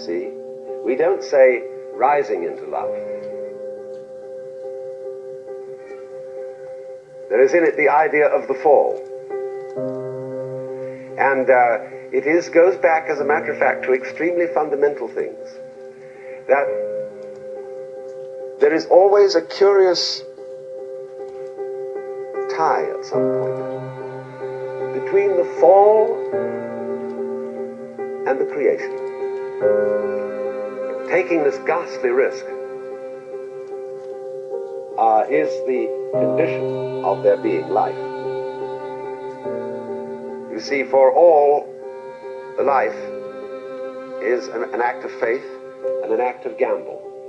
see? We don't say rising into love. There is in it the idea of the fall. And uh, it is goes back, as a matter of fact, to extremely fundamental things. That there is always a curious tie at some point between the fall and the creation. Taking this ghastly risk uh, is the condition of there being life. You see, for all, the life is an, an act of faith and an act of gamble.